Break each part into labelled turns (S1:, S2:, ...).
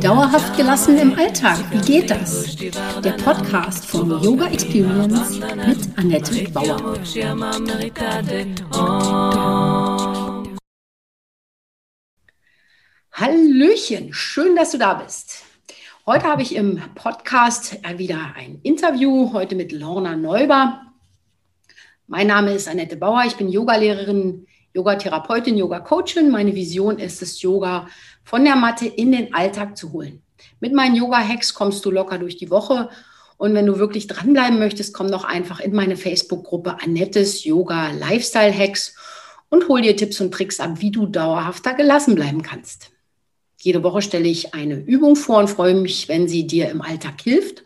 S1: Dauerhaft gelassen im Alltag, wie geht das? Der Podcast von Yoga Experience mit Annette Bauer. Hallöchen, schön, dass du da bist. Heute habe ich im Podcast wieder ein Interview, heute mit Lorna Neuber. Mein Name ist Annette Bauer, ich bin Yogalehrerin Yoga-Therapeutin, Yoga-Coachin. Meine Vision ist es, Yoga von der Matte in den Alltag zu holen. Mit meinen Yoga-Hacks kommst du locker durch die Woche. Und wenn du wirklich dranbleiben möchtest, komm doch einfach in meine Facebook-Gruppe Annettes Yoga Lifestyle Hacks und hol dir Tipps und Tricks ab, wie du dauerhafter gelassen bleiben kannst. Jede Woche stelle ich eine Übung vor und freue mich, wenn sie dir im Alltag hilft.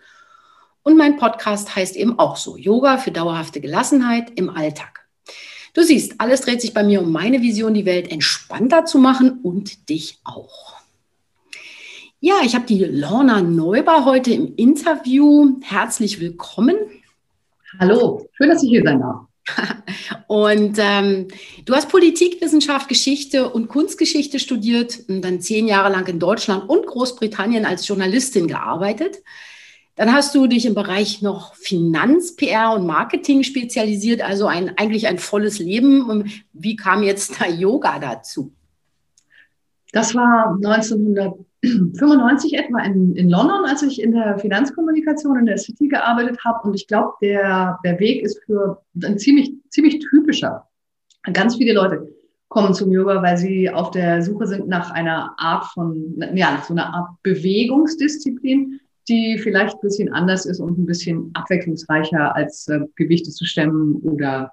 S1: Und mein Podcast heißt eben auch so, Yoga für dauerhafte Gelassenheit im Alltag. Du siehst, alles dreht sich bei mir um meine Vision, die Welt entspannter zu machen und dich auch. Ja, ich habe die Lorna Neuber heute im Interview. Herzlich willkommen.
S2: Hallo, schön, dass ich hier sein darf.
S1: Und ähm, du hast Politikwissenschaft, Geschichte und Kunstgeschichte studiert und dann zehn Jahre lang in Deutschland und Großbritannien als Journalistin gearbeitet. Dann hast du dich im Bereich noch Finanz, PR und Marketing spezialisiert, also ein, eigentlich ein volles Leben. Wie kam jetzt da Yoga dazu?
S2: Das war 1995 etwa in, in London, als ich in der Finanzkommunikation in der City gearbeitet habe. Und ich glaube, der, der Weg ist für ein ziemlich, ziemlich typischer. Ganz viele Leute kommen zum Yoga, weil sie auf der Suche sind nach einer Art von, ja, nach so einer Art Bewegungsdisziplin, die vielleicht ein bisschen anders ist und ein bisschen abwechslungsreicher als äh, Gewichte zu stemmen oder,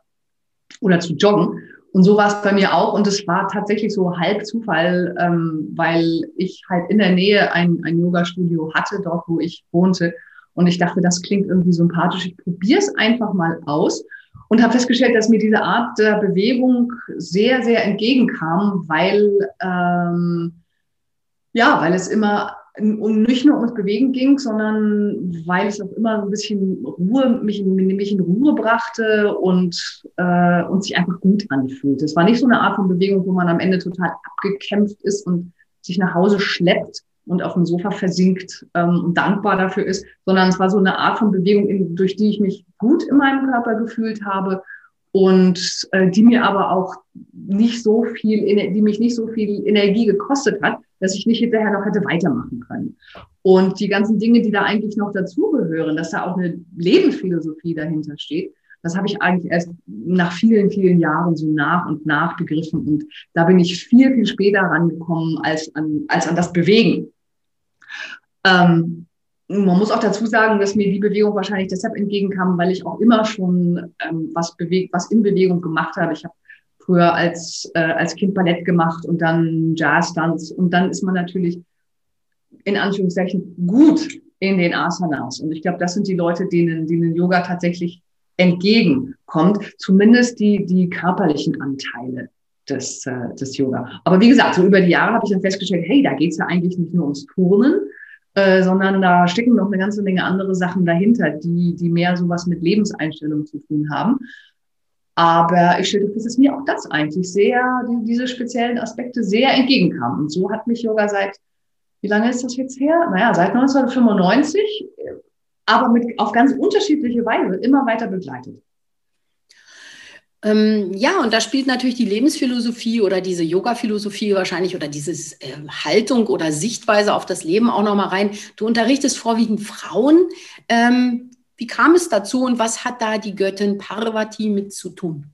S2: oder zu joggen. Und so war es bei mir auch. Und es war tatsächlich so halb Zufall, ähm, weil ich halt in der Nähe ein, ein Yoga-Studio hatte, dort wo ich wohnte. Und ich dachte, das klingt irgendwie sympathisch. Ich probiere es einfach mal aus und habe festgestellt, dass mir diese Art der Bewegung sehr, sehr entgegenkam, weil ähm, ja, weil es immer und nicht nur ums Bewegen ging, sondern weil es auch immer ein bisschen Ruhe, mich, in, mich in Ruhe brachte und, äh, und sich einfach gut anfühlte. Es war nicht so eine Art von Bewegung, wo man am Ende total abgekämpft ist und sich nach Hause schleppt und auf dem Sofa versinkt ähm, und dankbar dafür ist, sondern es war so eine Art von Bewegung, in, durch die ich mich gut in meinem Körper gefühlt habe und äh, die mir aber auch nicht so viel, die mich nicht so viel Energie gekostet hat, dass ich nicht hinterher noch hätte weitermachen können. Und die ganzen Dinge, die da eigentlich noch dazugehören, dass da auch eine Lebensphilosophie dahinter steht, das habe ich eigentlich erst nach vielen, vielen Jahren so nach und nach begriffen. Und da bin ich viel, viel später rangekommen als an, als an das Bewegen. Ähm, man muss auch dazu sagen, dass mir die Bewegung wahrscheinlich deshalb entgegenkam, weil ich auch immer schon ähm, was bewegt, was in Bewegung gemacht habe. Ich habe früher als, äh, als Kind Ballett gemacht und dann Jazz, Tanz. Und dann ist man natürlich in Anführungszeichen gut in den Asanas. Und ich glaube, das sind die Leute, denen, denen Yoga tatsächlich entgegenkommt. Zumindest die, die körperlichen Anteile des, äh, des Yoga. Aber wie gesagt, so über die Jahre habe ich dann festgestellt, hey, da geht's ja eigentlich nicht nur ums Turnen, äh, sondern da stecken noch eine ganze Menge andere Sachen dahinter, die, die mehr sowas mit Lebenseinstellung zu tun haben. Aber ich stellte fest, dass mir auch das eigentlich sehr, die, diese speziellen Aspekte sehr entgegenkamen. Und so hat mich Yoga seit, wie lange ist das jetzt her? Naja, seit 1995, aber mit, auf ganz unterschiedliche Weise immer weiter begleitet.
S1: Ähm, ja, und da spielt natürlich die Lebensphilosophie oder diese Yoga-Philosophie wahrscheinlich oder diese äh, Haltung oder Sichtweise auf das Leben auch nochmal rein. Du unterrichtest vorwiegend Frauen. Ähm, wie kam es dazu und was hat da die Göttin Parvati mit zu tun?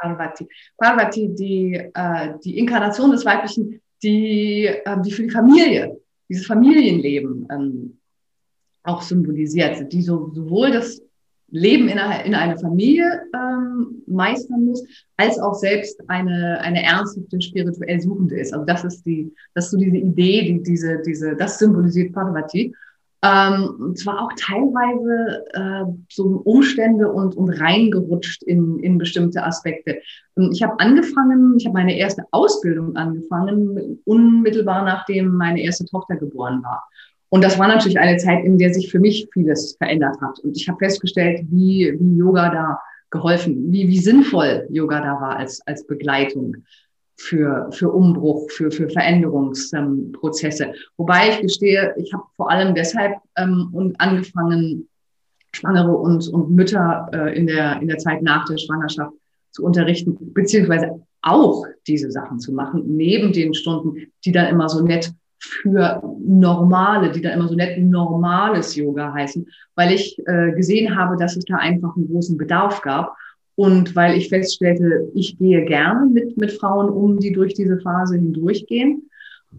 S2: Parvati. Parvati, die, äh, die Inkarnation des Weiblichen, die, äh, die für die Familie, dieses Familienleben ähm, auch symbolisiert, die so, sowohl das Leben in einer, in einer Familie ähm, meistern muss, als auch selbst eine, eine ernsthafte spirituell Suchende ist. Also das ist die, das ist so diese Idee, die, diese, diese, das symbolisiert Parvati. Ähm, und zwar auch teilweise äh, so Umstände und, und reingerutscht in, in bestimmte Aspekte. Und ich habe angefangen, ich habe meine erste Ausbildung angefangen, unmittelbar nachdem meine erste Tochter geboren war. Und das war natürlich eine Zeit, in der sich für mich vieles verändert hat. Und ich habe festgestellt, wie, wie Yoga da geholfen, wie, wie sinnvoll Yoga da war als, als Begleitung für, für Umbruch, für, für Veränderungsprozesse. Ähm, Wobei ich gestehe, ich habe vor allem deshalb ähm, und angefangen, Schwangere und, und Mütter äh, in, der, in der Zeit nach der Schwangerschaft zu unterrichten, beziehungsweise auch diese Sachen zu machen, neben den Stunden, die dann immer so nett für normale, die dann immer so nett normales Yoga heißen, weil ich äh, gesehen habe, dass es da einfach einen großen Bedarf gab und weil ich feststellte, ich gehe gerne mit, mit Frauen um, die durch diese Phase hindurchgehen.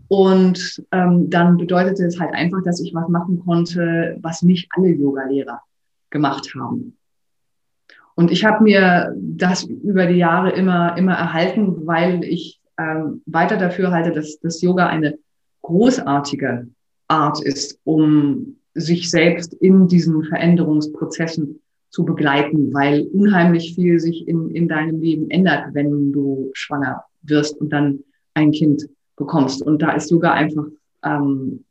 S2: Und ähm, dann bedeutete es halt einfach, dass ich was machen konnte, was nicht alle Yoga-Lehrer gemacht haben. Und ich habe mir das über die Jahre immer, immer erhalten, weil ich ähm, weiter dafür halte, dass das Yoga eine großartige Art ist, um sich selbst in diesen Veränderungsprozessen zu begleiten, weil unheimlich viel sich in, in deinem Leben ändert, wenn du schwanger wirst und dann ein Kind bekommst. Und da ist Yoga einfach ähm,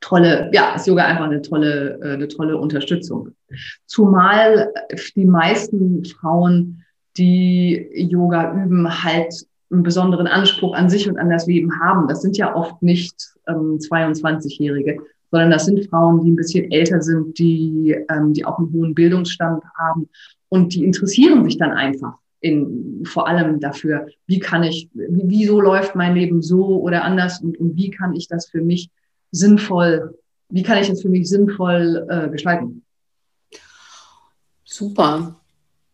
S2: tolle, ja, ist Yoga einfach eine tolle, äh, eine tolle Unterstützung. Zumal die meisten Frauen, die Yoga üben, halt einen besonderen Anspruch an sich und an das Leben haben. Das sind ja oft nicht ähm, 22-Jährige, sondern das sind Frauen, die ein bisschen älter sind, die, ähm, die auch einen hohen Bildungsstand haben und die interessieren sich dann einfach in, vor allem dafür, wie kann ich, wieso läuft mein Leben so oder anders und, und wie kann ich das für mich sinnvoll, wie kann ich das für mich sinnvoll äh, gestalten?
S1: Super.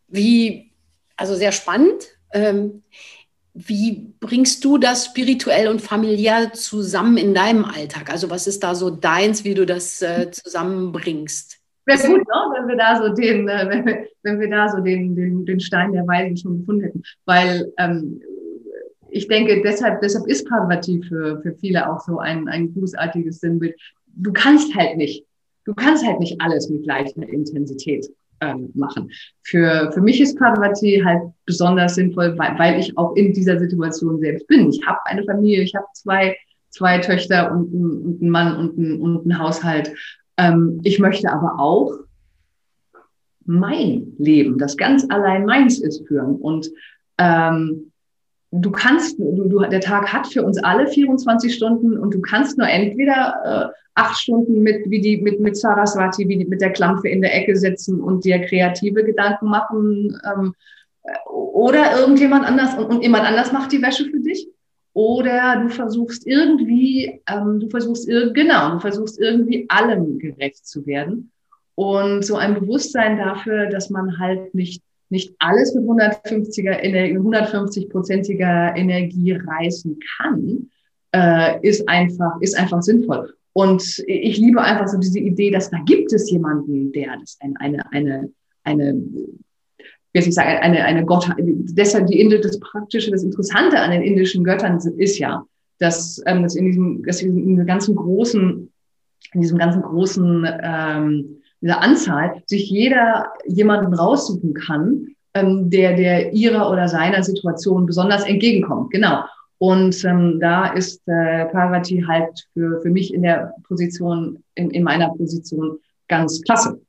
S1: Wie, also sehr spannend. Ähm, wie bringst du das spirituell und familiär zusammen in deinem Alltag? Also was ist da so deins, wie du das äh, zusammenbringst?
S2: Wäre gut, ne? wenn wir da so den, äh, wenn, wir, wenn wir da so den, den, den Stein der Weisen schon gefunden hätten. Weil ähm, ich denke, deshalb, deshalb ist Parvati für, für viele auch so ein, ein großartiges Sinnbild. Du kannst halt nicht, du kannst halt nicht alles mit gleicher Intensität ähm, machen. Für, für mich ist Parvati halt besonders sinnvoll, weil, weil ich auch in dieser Situation selbst bin. Ich habe eine Familie, ich habe zwei, zwei Töchter und, ein, und einen Mann und einen, und einen Haushalt. Ähm, ich möchte aber auch mein Leben, das ganz allein meins ist, führen. Und ähm, du kannst, du, du, der Tag hat für uns alle 24 Stunden und du kannst nur entweder äh, acht Stunden mit, wie die, mit, mit Saraswati, wie die, mit der Klampfe in der Ecke sitzen und dir kreative Gedanken machen, ähm, oder irgendjemand anders und, und jemand anders macht die Wäsche für dich. Oder du versuchst irgendwie, ähm, du versuchst genau, du versuchst irgendwie allem gerecht zu werden. Und so ein Bewusstsein dafür, dass man halt nicht nicht alles mit 150er Energie, 150-prozentiger Energie reißen kann, äh, ist einfach, ist einfach sinnvoll. Und ich liebe einfach so diese Idee, dass da gibt es jemanden, der das eine, eine, eine, eine wie soll ich sagen, eine, eine Gottheit, deshalb die Inde, das Praktische, das Interessante an den indischen Göttern ist ja, dass, ähm, dass in diesem, dass in diesem ganzen großen, in diesem ganzen großen ähm, dieser Anzahl sich jeder jemanden raussuchen kann, ähm, der, der ihrer oder seiner Situation besonders entgegenkommt. Genau. Und ähm, da ist äh, Parvati halt für, für mich in der Position, in, in meiner Position ganz klasse.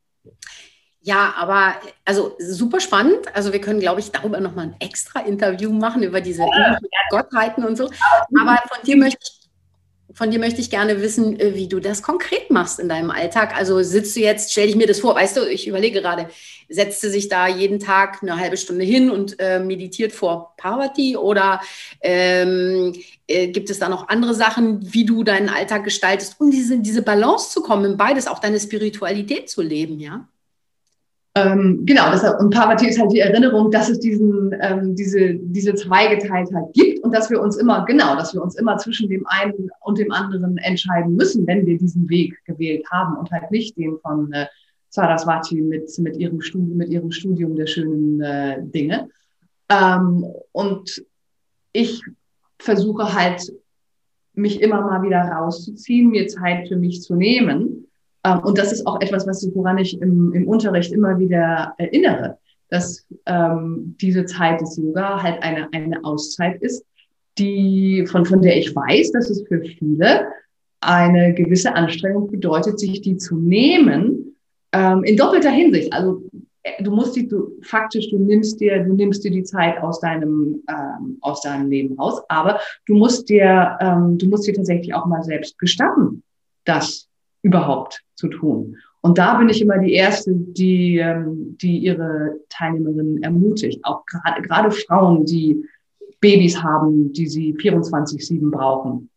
S1: Ja, aber also super spannend. Also wir können, glaube ich, darüber nochmal ein extra Interview machen, über diese ja, Gottheiten und so. Aber von dir möchte ich von dir möchte ich gerne wissen, äh, wie du das konkret machst in deinem Alltag. Also sitzt du jetzt, stell dich mir das vor, weißt du, ich überlege gerade, setzt du sich da jeden Tag eine halbe Stunde hin und äh, meditiert vor Parvati oder ähm, äh, gibt es da noch andere Sachen, wie du deinen Alltag gestaltest, um diese, diese Balance zu kommen, beides auch deine Spiritualität zu leben, ja?
S2: Ähm, genau, das, und Parvati ist halt die Erinnerung, dass es diesen, ähm, diese, diese Zweigeteiltheit gibt und dass wir uns immer, genau, dass wir uns immer zwischen dem einen und dem anderen entscheiden müssen, wenn wir diesen Weg gewählt haben und halt nicht den von äh, Saraswati mit, mit, ihrem Studium, mit ihrem Studium der schönen äh, Dinge. Ähm, und ich versuche halt, mich immer mal wieder rauszuziehen, mir Zeit für mich zu nehmen ähm, und das ist auch etwas, was ich, woran ich im, im Unterricht immer wieder erinnere, dass ähm, diese Zeit des Yoga halt eine, eine Auszeit ist, die, von, von der ich weiß, dass es für viele eine gewisse Anstrengung bedeutet, sich die zu nehmen, ähm, in doppelter Hinsicht. Also äh, du musst die, du, faktisch, du nimmst dir, du nimmst dir die Zeit aus deinem, ähm, aus deinem Leben raus, aber du musst dir, ähm, du musst dir tatsächlich auch mal selbst gestatten, das überhaupt zu tun. Und da bin ich immer die Erste, die, ähm, die ihre Teilnehmerinnen ermutigt. Auch gerade, gerade Frauen, die Babys haben, die sie 24-7 brauchen.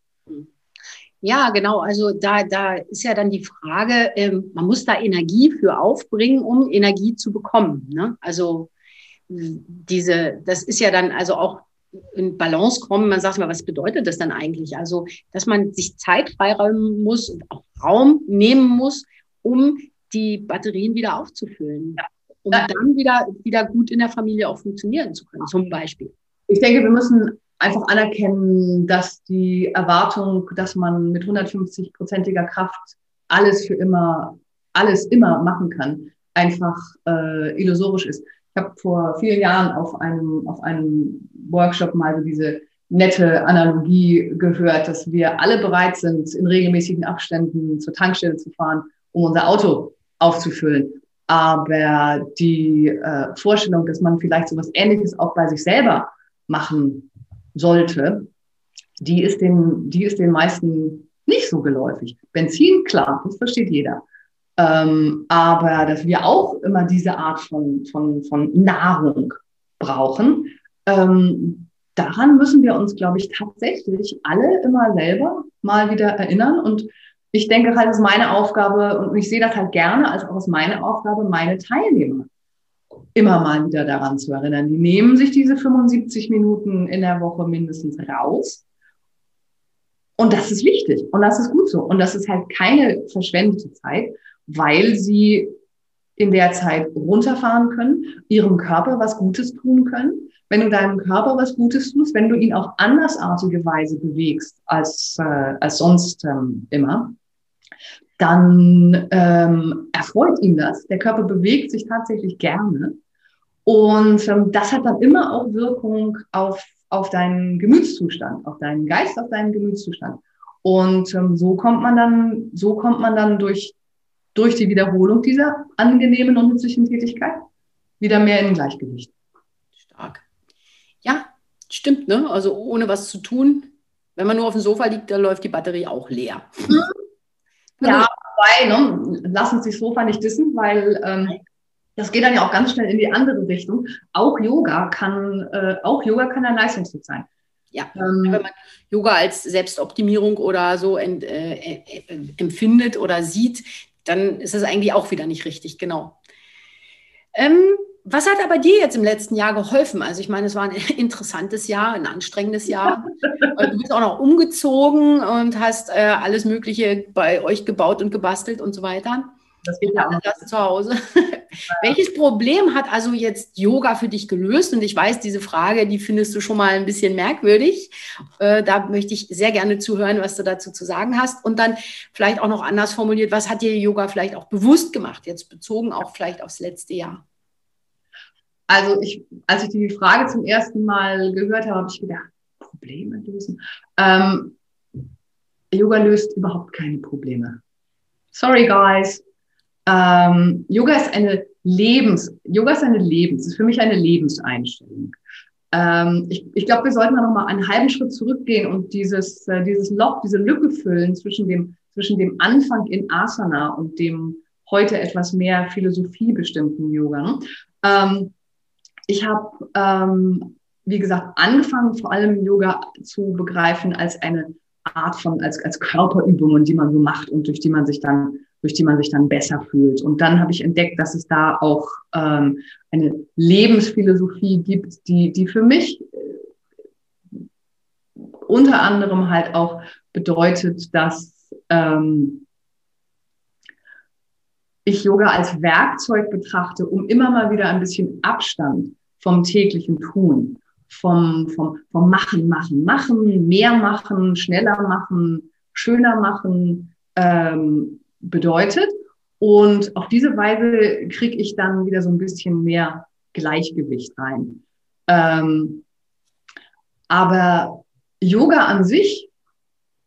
S1: Ja, genau. Also da, da ist ja dann die Frage, ähm, man muss da Energie für aufbringen, um Energie zu bekommen. Ne? Also diese, das ist ja dann also auch in Balance kommen. Man sagt mal, was bedeutet das dann eigentlich? Also, dass man sich Zeit freiräumen muss und auch Raum nehmen muss, um die Batterien wieder aufzufüllen, um dann wieder, wieder gut in der Familie auch funktionieren zu können, zum Beispiel.
S2: Ich denke, wir müssen einfach anerkennen, dass die Erwartung, dass man mit 150-prozentiger Kraft alles für immer, alles immer machen kann, einfach äh, illusorisch ist. Ich habe vor vielen Jahren auf einem, auf einem Workshop mal so diese nette Analogie gehört, dass wir alle bereit sind, in regelmäßigen Abständen zur Tankstelle zu fahren, um unser Auto aufzufüllen. Aber die äh, Vorstellung, dass man vielleicht so was Ähnliches auch bei sich selber machen sollte, die ist den, die ist den meisten nicht so geläufig. Benzin, klar, das versteht jeder. Ähm, aber dass wir auch immer diese Art von, von, von Nahrung brauchen, ähm, daran müssen wir uns, glaube ich, tatsächlich alle immer selber mal wieder erinnern. Und ich denke halt, es ist meine Aufgabe, und ich sehe das halt gerne als auch als meine Aufgabe, meine Teilnehmer immer mal wieder daran zu erinnern. Die nehmen sich diese 75 Minuten in der Woche mindestens raus. Und das ist wichtig. Und das ist gut so. Und das ist halt keine verschwendete Zeit, weil sie in der Zeit runterfahren können, ihrem Körper was Gutes tun können. Wenn du deinem Körper was Gutes tust, wenn du ihn auf andersartige Weise bewegst als, äh, als sonst ähm, immer, dann ähm, erfreut ihn das. Der Körper bewegt sich tatsächlich gerne. Und ähm, das hat dann immer auch Wirkung auf, auf deinen Gemütszustand, auf deinen Geist, auf deinen Gemütszustand. Und ähm, so kommt man dann, so kommt man dann durch, durch die Wiederholung dieser angenehmen und nützlichen Tätigkeit wieder mehr in Gleichgewicht.
S1: Stark. Ja, stimmt, ne? Also ohne was zu tun, wenn man nur auf dem Sofa liegt, dann läuft die Batterie auch leer. Mhm.
S2: Ja, wobei, ne, lass uns die Sofa nicht dissen, weil ähm, das geht dann ja auch ganz schnell in die andere Richtung. Auch Yoga kann, äh, auch Yoga kann ein Leistungsdruck sein.
S1: Ja, ähm, wenn man Yoga als Selbstoptimierung oder so ent, äh, äh, empfindet oder sieht, dann ist das eigentlich auch wieder nicht richtig, genau. Ähm, was hat aber dir jetzt im letzten Jahr geholfen? Also ich meine, es war ein interessantes Jahr, ein anstrengendes Jahr. du bist auch noch umgezogen und hast äh, alles Mögliche bei euch gebaut und gebastelt und so weiter. Das geht ja auch. Das zu Hause. Welches Problem hat also jetzt Yoga für dich gelöst? Und ich weiß, diese Frage, die findest du schon mal ein bisschen merkwürdig. Äh, da möchte ich sehr gerne zuhören, was du dazu zu sagen hast. Und dann vielleicht auch noch anders formuliert, was hat dir Yoga vielleicht auch bewusst gemacht, jetzt bezogen auch vielleicht aufs letzte Jahr?
S2: Also ich, als ich die Frage zum ersten Mal gehört habe, habe ich gedacht, Probleme lösen. Ähm, Yoga löst überhaupt keine Probleme. Sorry, guys. Ähm, Yoga ist eine Lebens, Yoga ist eine Lebens, ist für mich eine Lebenseinstellung. Ähm, ich ich glaube, wir sollten da noch mal einen halben Schritt zurückgehen und dieses, äh, dieses Loch, diese Lücke füllen zwischen dem, zwischen dem Anfang in Asana und dem heute etwas mehr Philosophie bestimmten Yoga. Ähm, ich habe, ähm, wie gesagt, angefangen, vor allem Yoga zu begreifen als eine Art von, als, als Körperübungen, die man so macht und durch die man sich dann, durch die man sich dann besser fühlt. Und dann habe ich entdeckt, dass es da auch ähm, eine Lebensphilosophie gibt, die, die für mich äh, unter anderem halt auch bedeutet, dass ähm, ich Yoga als Werkzeug betrachte, um immer mal wieder ein bisschen Abstand vom täglichen Tun, vom, vom, vom Machen, Machen, Machen, mehr machen, schneller machen, schöner machen ähm, bedeutet. Und auf diese Weise kriege ich dann wieder so ein bisschen mehr Gleichgewicht rein. Ähm, aber Yoga an sich,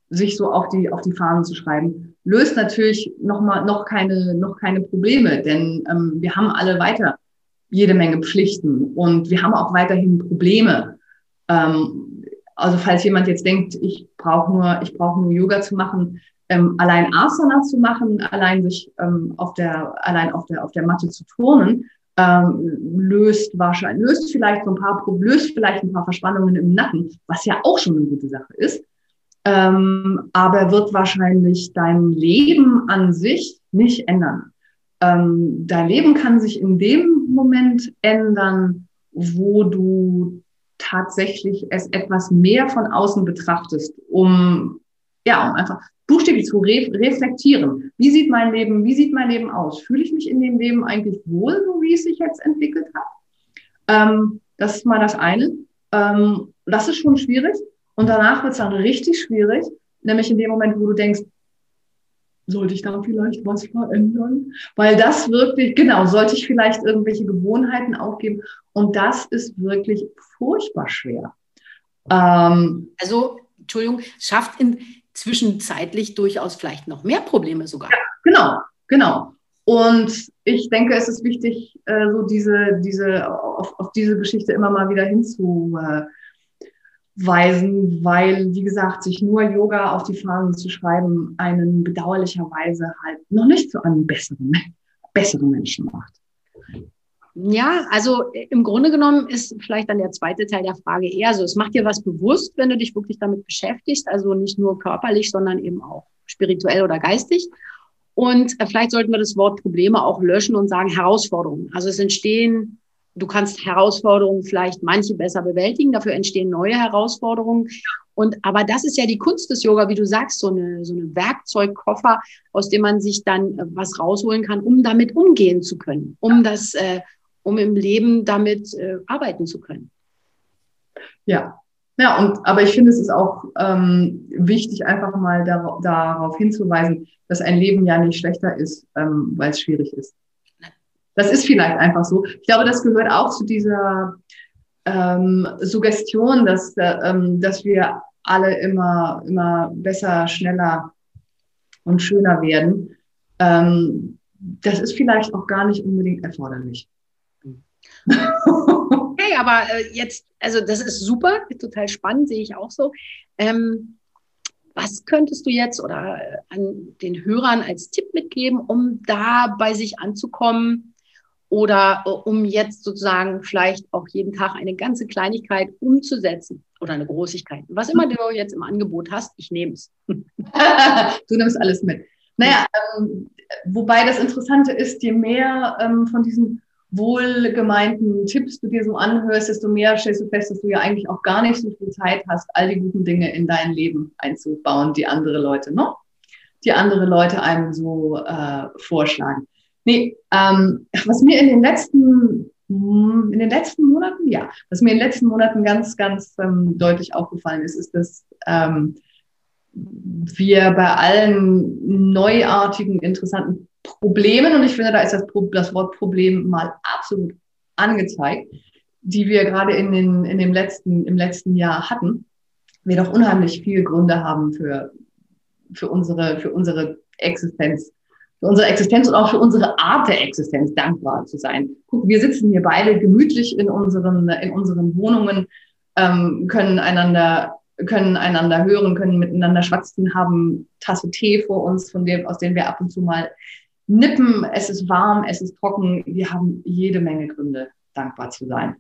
S2: sich so auf die, auf die Fahnen zu schreiben, löst natürlich noch mal noch keine noch keine Probleme, denn ähm, wir haben alle weiter jede Menge Pflichten und wir haben auch weiterhin Probleme. Ähm, also falls jemand jetzt denkt, ich brauche nur, ich brauche nur Yoga zu machen, ähm, allein Asana zu machen, allein sich ähm, auf der, allein auf der, auf der Matte zu turnen, ähm, löst wahrscheinlich, löst vielleicht so ein paar, löst vielleicht ein paar Verspannungen im Nacken, was ja auch schon eine gute Sache ist. Ähm, aber wird wahrscheinlich dein Leben an sich nicht ändern. Ähm, dein Leben kann sich in dem Moment ändern, wo du tatsächlich es etwas mehr von außen betrachtest, um ja, um einfach buchstäblich zu re reflektieren. Wie sieht mein Leben, wie sieht mein Leben aus? Fühle ich mich in dem Leben eigentlich wohl, so wie es sich jetzt entwickelt hat? Ähm, das ist mal das eine. Ähm, das ist schon schwierig. Und danach wird es dann richtig schwierig, nämlich in dem Moment, wo du denkst, sollte ich da vielleicht was verändern? Weil das wirklich, genau, sollte ich vielleicht irgendwelche Gewohnheiten aufgeben? Und das ist wirklich furchtbar schwer.
S1: Ähm, also, Entschuldigung, schafft in, zwischenzeitlich durchaus vielleicht noch mehr Probleme sogar. Ja,
S2: genau, genau. Und ich denke, es ist wichtig, äh, so diese, diese, auf, auf diese Geschichte immer mal wieder hinzuweisen, weil, wie gesagt, sich nur Yoga auf die Fahnen zu schreiben, einen bedauerlicherweise halt noch nicht zu einem besseren, besseren Menschen macht.
S1: Ja, also äh, im Grunde genommen ist vielleicht dann der zweite Teil der Frage eher so, es macht dir was bewusst, wenn du dich wirklich damit beschäftigst, also nicht nur körperlich, sondern eben auch spirituell oder geistig. Und äh, vielleicht sollten wir das Wort Probleme auch löschen und sagen Herausforderungen. Also es entstehen, du kannst Herausforderungen vielleicht manche besser bewältigen, dafür entstehen neue Herausforderungen. Und aber das ist ja die Kunst des Yoga, wie du sagst, so eine so eine Werkzeugkoffer, aus dem man sich dann äh, was rausholen kann, um damit umgehen zu können, um das äh, um im Leben damit äh, arbeiten zu können.
S2: Ja, ja, und aber ich finde, es ist auch ähm, wichtig, einfach mal dar darauf hinzuweisen, dass ein Leben ja nicht schlechter ist, ähm, weil es schwierig ist. Das ist vielleicht einfach so. Ich glaube, das gehört auch zu dieser ähm, Suggestion, dass, äh, ähm, dass wir alle immer, immer besser, schneller und schöner werden. Ähm, das ist vielleicht auch gar nicht unbedingt erforderlich.
S1: okay, aber äh, jetzt, also das ist super, total spannend, sehe ich auch so. Ähm, was könntest du jetzt oder äh, an den Hörern als Tipp mitgeben, um da bei sich anzukommen oder äh, um jetzt sozusagen vielleicht auch jeden Tag eine ganze Kleinigkeit umzusetzen oder eine Großigkeit? Was immer du jetzt im Angebot hast, ich nehme es.
S2: du nimmst alles mit. Naja, ähm, wobei das Interessante ist, je mehr ähm, von diesen wohlgemeinten Tipps du dir so anhörst, desto mehr stellst du fest, dass du ja eigentlich auch gar nicht so viel Zeit hast, all die guten Dinge in dein Leben einzubauen, die andere Leute, ne? Die andere Leute einem so äh, vorschlagen. Nee, ähm, was mir in den letzten hm, in den letzten Monaten, ja, was mir in den letzten Monaten ganz, ganz ähm, deutlich aufgefallen ist, ist, dass ähm, wir bei allen neuartigen, interessanten Problemen, und ich finde, da ist das, das Wort Problem mal absolut angezeigt, die wir gerade in, den, in dem letzten, im letzten Jahr hatten, wir doch unheimlich viele Gründe haben für, für, unsere, für unsere Existenz, für unsere Existenz und auch für unsere Art der Existenz dankbar zu sein. Guck, wir sitzen hier beide gemütlich in unseren, in unseren Wohnungen, ähm, können einander können einander hören, können miteinander schwatzen, haben Tasse Tee vor uns, von dem, aus dem wir ab und zu mal nippen, es ist warm, es ist trocken. Wir haben jede Menge Gründe, dankbar zu sein.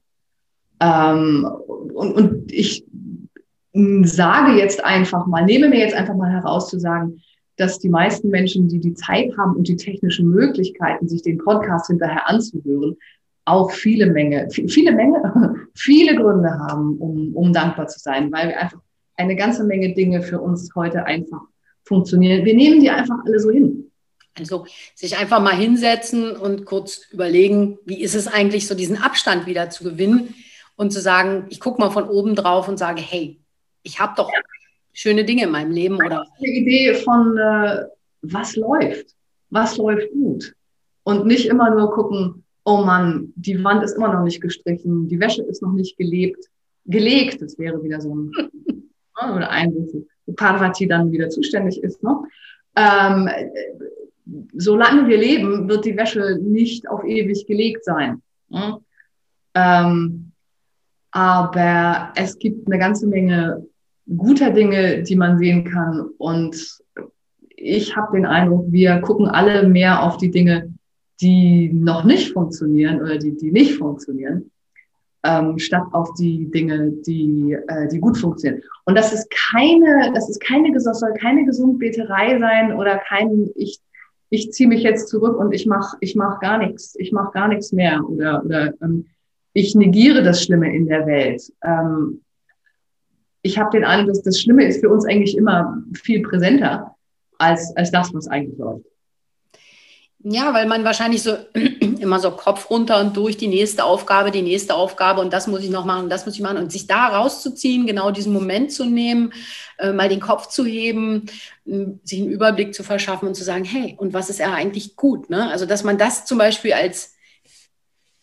S2: Ähm, und, und ich sage jetzt einfach mal, nehme mir jetzt einfach mal heraus zu sagen, dass die meisten Menschen, die die Zeit haben und die technischen Möglichkeiten, sich den Podcast hinterher anzuhören, auch viele Menge, viele Menge, viele Gründe haben, um, um dankbar zu sein, weil wir einfach eine ganze Menge Dinge für uns heute einfach funktionieren. Wir nehmen die einfach alle so hin.
S1: Also sich einfach mal hinsetzen und kurz überlegen, wie ist es eigentlich, so diesen Abstand wieder zu gewinnen und zu sagen, ich gucke mal von oben drauf und sage, hey, ich habe doch ja. schöne Dinge in meinem Leben. Oder
S2: eine Idee von, äh, was läuft, was läuft gut. Und nicht immer nur gucken, oh Mann, die Wand ist immer noch nicht gestrichen, die Wäsche ist noch nicht gelebt, gelegt, das wäre wieder so ein, ne, oder ein, wo Parvati dann wieder zuständig ist. Ne? Ähm, solange wir leben, wird die Wäsche nicht auf ewig gelegt sein. Ne? Ähm, aber es gibt eine ganze Menge guter Dinge, die man sehen kann. Und ich habe den Eindruck, wir gucken alle mehr auf die Dinge, die noch nicht funktionieren oder die, die nicht funktionieren, ähm, statt auf die Dinge, die, äh, die gut funktionieren. Und das ist keine, das ist keine, das soll keine Gesundbeterei sein oder kein, ich, ich ziehe mich jetzt zurück und ich mache ich mach gar nichts, ich mache gar nichts mehr oder, oder ähm, ich negiere das Schlimme in der Welt. Ähm, ich habe den Eindruck, dass das Schlimme ist für uns eigentlich immer viel präsenter als, als das, was eigentlich läuft.
S1: Ja, weil man wahrscheinlich so immer so Kopf runter und durch die nächste Aufgabe, die nächste Aufgabe und das muss ich noch machen, das muss ich machen und sich da rauszuziehen, genau diesen Moment zu nehmen, äh, mal den Kopf zu heben, sich einen Überblick zu verschaffen und zu sagen, hey, und was ist ja eigentlich gut? Ne? Also, dass man das zum Beispiel als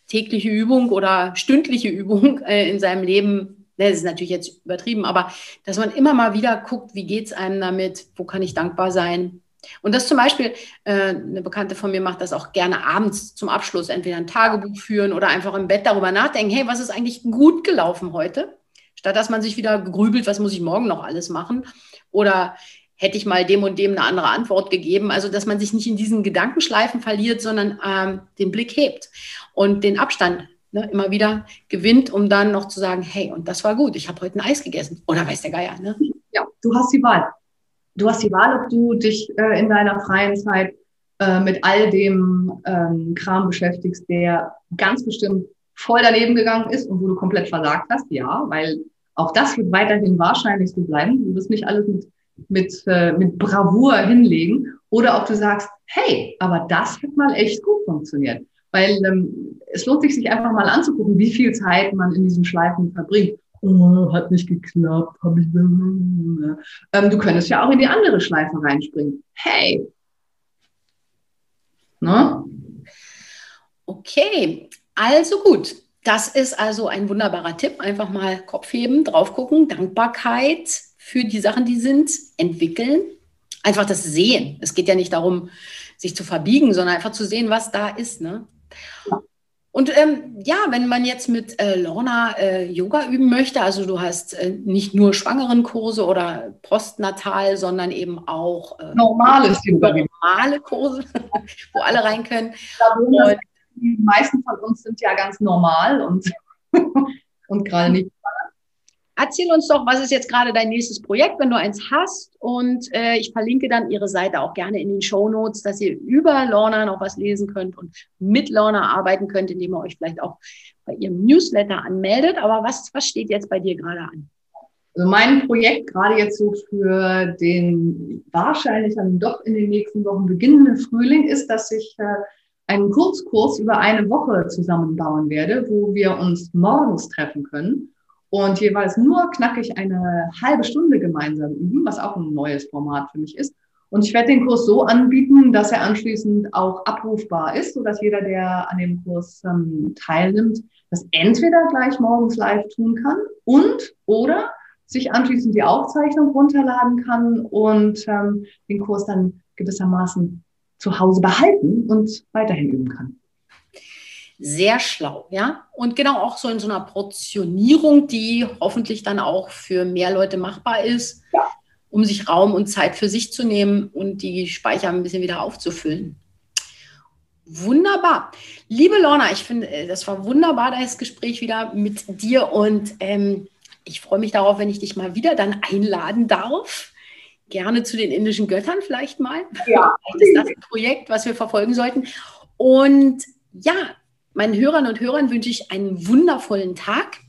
S1: tägliche Übung oder stündliche Übung äh, in seinem Leben, ne, das ist natürlich jetzt übertrieben, aber dass man immer mal wieder guckt, wie geht es einem damit, wo kann ich dankbar sein, und das zum Beispiel, äh, eine Bekannte von mir macht das auch gerne abends zum Abschluss, entweder ein Tagebuch führen oder einfach im Bett darüber nachdenken, hey, was ist eigentlich gut gelaufen heute? Statt dass man sich wieder grübelt, was muss ich morgen noch alles machen? Oder hätte ich mal dem und dem eine andere Antwort gegeben? Also, dass man sich nicht in diesen Gedankenschleifen verliert, sondern ähm, den Blick hebt und den Abstand ne, immer wieder gewinnt, um dann noch zu sagen, hey, und das war gut, ich habe heute ein Eis gegessen. Oder weiß der Geier, ne?
S2: Ja, du hast die Wahl du hast die Wahl, ob du dich äh, in deiner freien Zeit äh, mit all dem ähm, Kram beschäftigst, der ganz bestimmt voll daneben gegangen ist und wo du komplett versagt hast. Ja, weil auch das wird weiterhin wahrscheinlich so bleiben. Du wirst nicht alles mit, mit, äh, mit Bravour hinlegen. Oder ob du sagst, hey, aber das hat mal echt gut funktioniert. Weil ähm, es lohnt sich, sich einfach mal anzugucken, wie viel Zeit man in diesen Schleifen verbringt oh, hat nicht geklappt, habe ich. Ähm, du könntest ja auch in die andere Schleife reinspringen. Hey.
S1: Ne? Okay, also gut. Das ist also ein wunderbarer Tipp. Einfach mal Kopf heben, drauf gucken, Dankbarkeit für die Sachen, die sind, entwickeln. Einfach das Sehen. Es geht ja nicht darum, sich zu verbiegen, sondern einfach zu sehen, was da ist. Ne? Ja. Und ähm, ja, wenn man jetzt mit äh, Lorna äh, Yoga üben möchte, also du hast äh, nicht nur Schwangerenkurse oder postnatal, sondern eben auch
S2: äh, normales
S1: normale Kurse, wo alle rein können.
S2: Und, die meisten von uns sind ja ganz normal und, und gerade nicht
S1: Erzähl uns doch, was ist jetzt gerade dein nächstes Projekt, wenn du eins hast. Und äh, ich verlinke dann ihre Seite auch gerne in den Show Notes, dass ihr über Lorna noch was lesen könnt und mit Lorna arbeiten könnt, indem ihr euch vielleicht auch bei ihrem Newsletter anmeldet. Aber was, was steht jetzt bei dir gerade an?
S2: Also mein Projekt gerade jetzt so für den wahrscheinlich dann doch in den nächsten Wochen beginnenden Frühling ist, dass ich äh, einen Kurzkurs über eine Woche zusammenbauen werde, wo wir uns morgens treffen können und jeweils nur knackig eine halbe Stunde gemeinsam üben, was auch ein neues Format für mich ist. Und ich werde den Kurs so anbieten, dass er anschließend auch abrufbar ist, sodass jeder, der an dem Kurs ähm, teilnimmt, das entweder gleich morgens live tun kann und oder sich anschließend die Aufzeichnung runterladen kann und ähm, den Kurs dann gewissermaßen zu Hause behalten und weiterhin üben kann
S1: sehr schlau, ja. Und genau auch so in so einer Portionierung, die hoffentlich dann auch für mehr Leute machbar ist, ja. um sich Raum und Zeit für sich zu nehmen und die Speicher ein bisschen wieder aufzufüllen. Wunderbar. Liebe Lorna, ich finde, äh, das war wunderbar, das Gespräch wieder mit dir und ähm, ich freue mich darauf, wenn ich dich mal wieder dann einladen darf. Gerne zu den indischen Göttern vielleicht mal. Ja. Das ist das Projekt, was wir verfolgen sollten. Und ja, Meinen Hörern und Hörern wünsche ich einen wundervollen Tag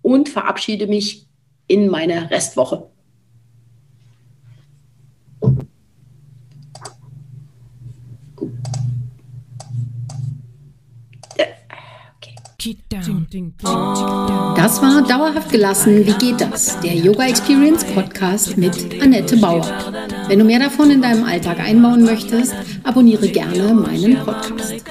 S1: und verabschiede mich in meine Restwoche. Das war Dauerhaft gelassen. Wie geht das? Der Yoga Experience Podcast mit Annette Bauer. Wenn du mehr davon in deinem Alltag einbauen möchtest, abonniere gerne meinen Podcast.